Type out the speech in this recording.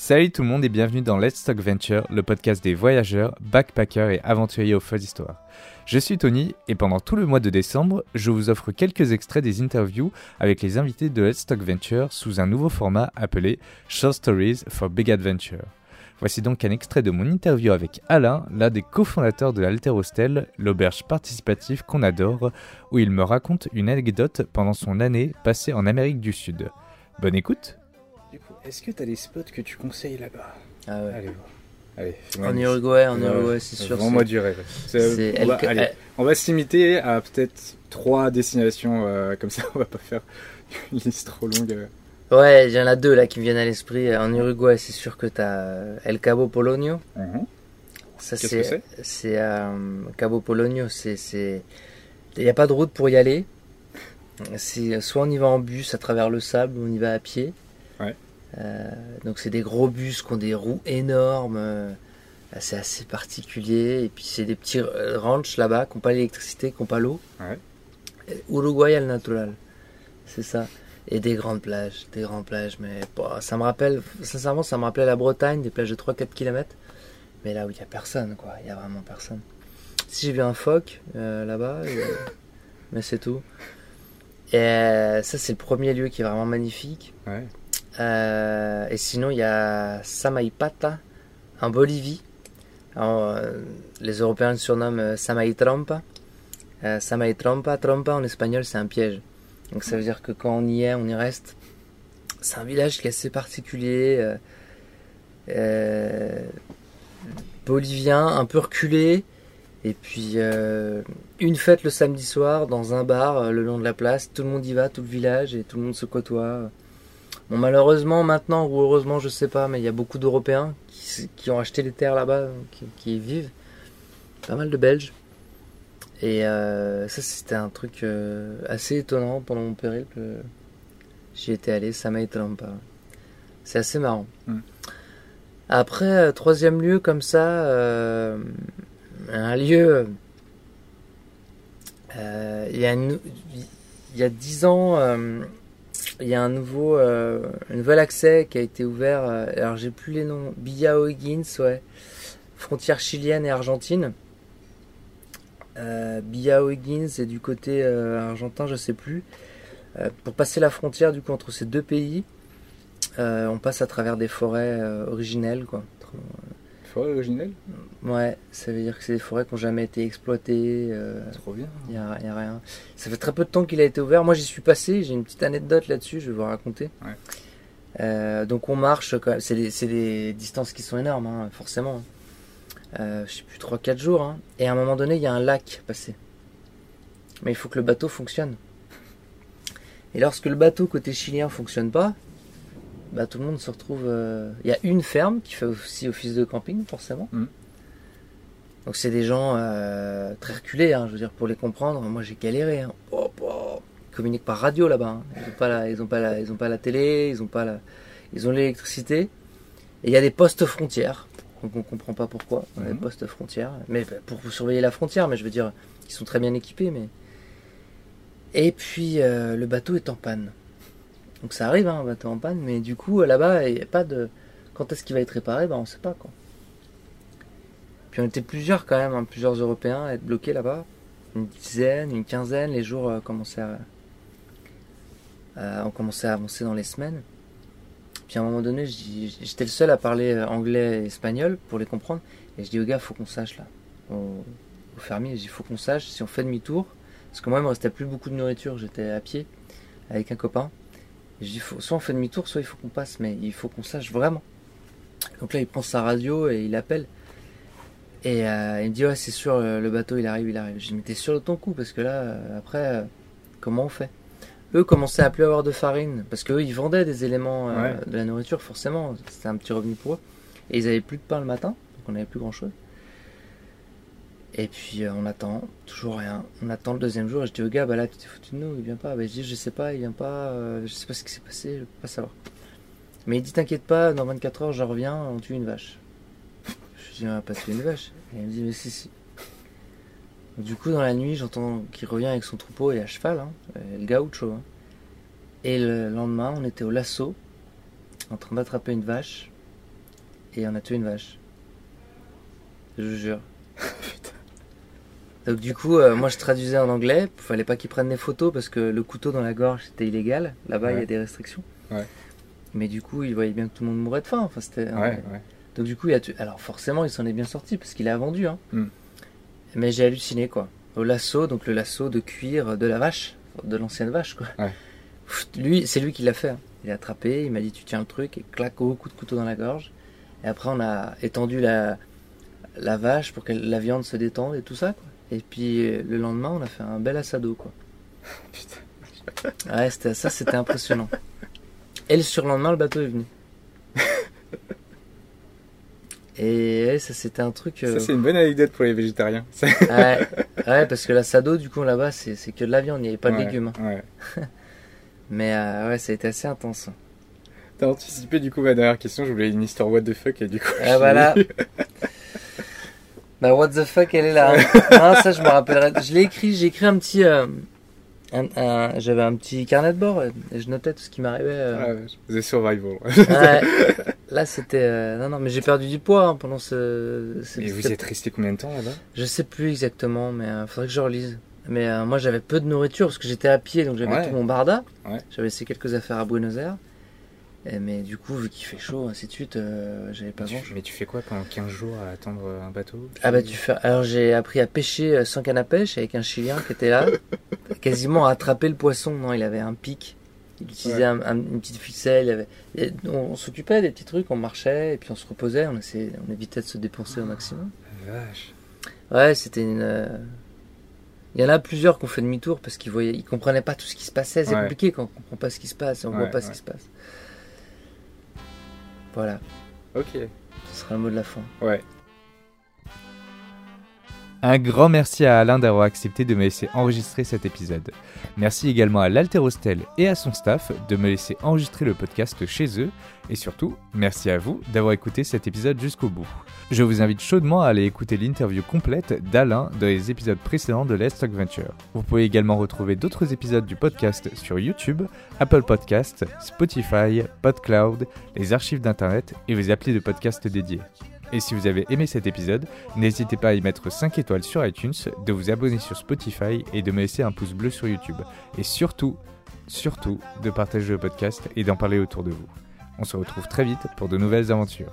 Salut tout le monde et bienvenue dans Let's Talk Venture, le podcast des voyageurs, backpackers et aventuriers aux folles histoires. Je suis Tony et pendant tout le mois de décembre, je vous offre quelques extraits des interviews avec les invités de Let's Talk Venture sous un nouveau format appelé Short Stories for Big Adventure. Voici donc un extrait de mon interview avec Alain, l'un des cofondateurs de l'Alter Hostel, l'auberge participative qu'on adore, où il me raconte une anecdote pendant son année passée en Amérique du Sud. Bonne écoute Du coup, est-ce que tu as des spots que tu conseilles là-bas Ah ouais. Allez voir. Allez, En Uruguay, en Uruguay, c'est sûr. Vraiment moi du rêve. C'est- c'est on, va, El- allez, on va se limiter à peut-être trois destinations euh, comme ça. On va pas faire une liste trop longue. euh. Ouais, il y en a deux là qui me viennent à l'esprit. En Uruguay, c'est sûr que t'as El Cabo Polonio. Mhm. Ça, Qu'est-ce que c'est, c'est euh, Cabo Polonio. C'est, c'est, il n'y a pas de route pour y aller. C'est soit on y va en bus à travers le sable, ou on y va à pied. Euh, donc c'est des gros bus qui ont des roues énormes. euh, C'est assez particulier. Et puis c'est des petits euh, ranchs là-bas qui n'ont pas l'électricité, qui n'ont pas l'eau. Ouais. Uruguay al natural. C'est ça. Et des grandes plages, des grandes plages, mais bah, ça me rappelle, sincèrement, ça me rappelait la Bretagne, des plages de 3-4 km. Mais là où il n'y a personne, quoi, il n'y a vraiment personne. Si j'ai vu un phoque euh, là-bas, euh, mais c'est tout. Et euh, ça, c'est le premier lieu qui est vraiment magnifique. Ouais. Euh, et sinon, il y a Samaipata, en Bolivie. Euh, les Européens le surnomment euh, Samaitrompa. Euh, Samaitrompa, trompa en espagnol, c'est un piège. Donc ça veut dire que quand on y est, on y reste. C'est un village qui est assez particulier, bolivien, un peu reculé. Et puis une fête le samedi soir dans un bar le long de la place. Tout le monde y va, tout le village, et tout le monde se côtoie. Bon, malheureusement, maintenant, ou heureusement, je sais pas, mais il y a beaucoup d'Européens qui, qui ont acheté les terres là-bas, qui, qui y vivent. Pas mal de Belges. Et euh, ça, c'était un truc euh, assez étonnant pendant mon périple. J'y étais allé, ça m'a étonné pas. C'est assez marrant. Mm. Après, euh, troisième lieu comme ça, euh, un lieu. Il y a dix ans, il y a un nouveau, euh, un nouvel accès qui a été ouvert. euh, alors, j'ai plus les noms. Billa O'Higgins, ouais. Frontière chilienne et argentine. Euh, Billa O'Higgins et du côté euh, argentin, je sais plus. Euh, pour passer la frontière du coup entre ces deux pays, euh, on passe à travers des forêts originelles quoi. Forêt originelle Ouais, ça veut dire que c'est des forêts qui n'ont jamais été exploitées. euh, Trop bien. il y a, rien. Ça fait très peu de temps qu'il a été ouvert. Moi, j'y suis passé. J'ai une petite anecdote là-dessus. Je vais vous raconter. Ouais. Euh, donc, on marche. quand même. C'est des, distances qui sont énormes, hein, forcément. Euh, je sais plus 3-4 jours. hein. Et à un moment donné, il y a un lac passé. Mais il faut que le bateau fonctionne. Et lorsque le bateau côté chilien fonctionne pas, bah, tout le monde se retrouve. euh, Il y a une ferme qui fait aussi office de camping, forcément. Mhm. Donc c'est des gens euh, très reculés, hein, je veux dire, pour les comprendre. Moi j'ai galéré. Hein. Oh, oh. Ils communiquent par radio là-bas. hein. Ils n'ont pas, la, ils ont pas, la, ils ont pas la télé, ils ont pas la, ils ont l'électricité. Et il y a des postes frontières. Donc on comprend pas pourquoi. A. Des postes frontières. Mais bah, pour surveiller la frontière, mais je veux dire, ils sont très bien équipés. Mais et puis euh, le bateau est en panne. Donc ça arrive, hein, un bateau en panne. Mais du coup là-bas, il n'y a pas de. Quand est-ce qu'il va être réparé Ben on sait pas quoi. Puis on était plusieurs quand même, hein, plusieurs Européens à être bloqués là-bas. Une dizaine, une quinzaine, les jours euh, commençaient à, à- on commençait à avancer dans les semaines. Puis à un moment donné, j'étais le seul à parler euh, anglais et espagnol pour les comprendre. Et je dis aux gars, faut qu'on sache là. Au, fermier, dis, faut qu'on sache si on fait demi-tour. Parce que moi, il me restait plus beaucoup de nourriture, j'étais à pied avec un copain. Et je dis, faut, soit on fait demi-tour, soit il faut qu'on passe, mais il faut qu'on sache vraiment. Donc là, il prend sa radio et il appelle. Et euh, il me dit ouais c'est sûr euh, le bateau il arrive il arrive. Je dis mais t'es sûr de ton coup? Parce que là euh, après comment on fait? Eux commençaient à plus avoir de farine parce qu'eux ils vendaient des éléments euh, Ouais. de la nourriture forcément c'était un petit revenu pour eux et ils avaient plus de pain le matin donc on avait plus grand chose. Et puis euh, on attend toujours rien. On attend le deuxième jour et je dis au gars bah là tu t'es foutu de nous il vient pas. Bah, je dis je sais pas il vient pas euh, je sais pas ce qui s'est passé je peux pas savoir. Mais il dit t'inquiète pas dans 24 heures je reviens on tue une vache. Je dis, on va pas tuer une vache. Et il me dit, mais si, si. Du coup, dans la nuit, j'entends qu'il revient avec son troupeau et à cheval, hein, euh, le gaucho. Hein. Et le lendemain, on était au lasso, en train d'attraper une vache. et on a tué une vache. Je vous jure. Donc du coup, euh, moi je traduisais en anglais. Fallait pas qu'ils prennent des photos parce que le couteau dans la gorge c'était illégal. Là-bas il y a des restrictions. Ouais. Mais du coup, ils voyaient bien que tout le monde mourait de faim. Enfin, c'était. Ouais, ouais. Donc du coup, il a tué- alors forcément, il s'en est bien sorti parce qu'il a vendu. Hein. Hmm. Mais j'ai halluciné quoi. Au lasso, donc le lasso de cuir de la vache, de l'ancienne vache quoi. Pff, Lui, c'est lui qui l'a fait. hein. Il a attrapé, il m'a dit tu tiens le truc et clac, gros coup de couteau dans la gorge. Et après, on a étendu la, la vache pour que la viande se détende et tout ça quoi. Et puis euh, le lendemain, on a fait un bel assado quoi. Putain. Ouais, c'était, ça c'était impressionnant. Et le surlendemain, le bateau est venu. Et ça c'était un truc. euh, Ça, c'est une bonne anecdote pour les végétariens. Ouais, ouais, parce que l'assado, du coup, là-bas, c'est, que de la viande, il n'y avait pas de Ouais, légumes. hein. Ouais. Mais euh, ouais, ça a été assez intense. T'as anticipé du coup ma dernière question, je voulais une histoire what the fuck et du coup. Ah, voilà. Bah, what the fuck, elle est là. hein. Ça, je me rappellerai. Je l'ai écrit, j'ai écrit un petit. euh, j'avais un petit carnet de bord euh, et je notais tout ce qui m'arrivait. euh. Ah ouais, je faisais survival. Ouais. Là, c'était. euh, Non, non, mais j'ai perdu du poids hein, pendant ce. ce- Et vous y êtes resté combien de temps là-bas? Je sais plus exactement, mais il faudrait que je relise. Mais euh, moi, j'avais peu de nourriture parce que j'étais à pied, donc j'avais Ouais. tout mon barda. Ouais. J'avais laissé quelques affaires à Buenos Aires. Et, mais du coup, vu qu'il fait chaud, ainsi de suite, euh, j'avais pas grand Mais tu fais quoi pendant 15 jours à attendre un bateau? Ah bah tu fais. Alors j'ai appris à pêcher euh, sans canne à pêche avec un Chilien qui était là, quasiment à attraper le poisson. Non, il avait un pic. Il utilisait Ouais. un- un- une petite ficelle. Il avait... et on, on s'occupait des petits trucs, on marchait et puis on se reposait. On, essayait, on évitait de se dépenser au maximum. Vache. Ouais, c'était une. euh, Il y en a plusieurs qui ont fait demi-tour parce qu'ils voyaient, ils comprenaient pas tout ce qui se passait. C'est Ouais. compliqué quand on comprend pas ce qui se passe on Ouais, voit pas ce qui se passe. Voilà, Ok. ce sera le mot de la fin. Ouais. Un grand merci à Alain d'avoir accepté de me laisser enregistrer cet épisode. Merci également à l'Alterostel et à son staff de me laisser enregistrer le podcast chez eux. Et surtout, merci à vous d'avoir écouté cet épisode jusqu'au bout. Je vous invite chaudement à aller écouter l'interview complète d'Alain dans les épisodes précédents de Let's Talk Venture. Vous pouvez également retrouver d'autres épisodes du podcast sur YouTube, Apple Podcasts, Spotify, PodCloud, les archives d'Internet et vos applis de podcast dédiés. Et si vous avez aimé cet épisode, n'hésitez pas à y mettre 5 étoiles sur iTunes, de vous abonner sur Spotify et de me laisser un pouce bleu sur YouTube. Et surtout, surtout, de partager le podcast et d'en parler autour de vous. On se retrouve très vite pour de nouvelles aventures.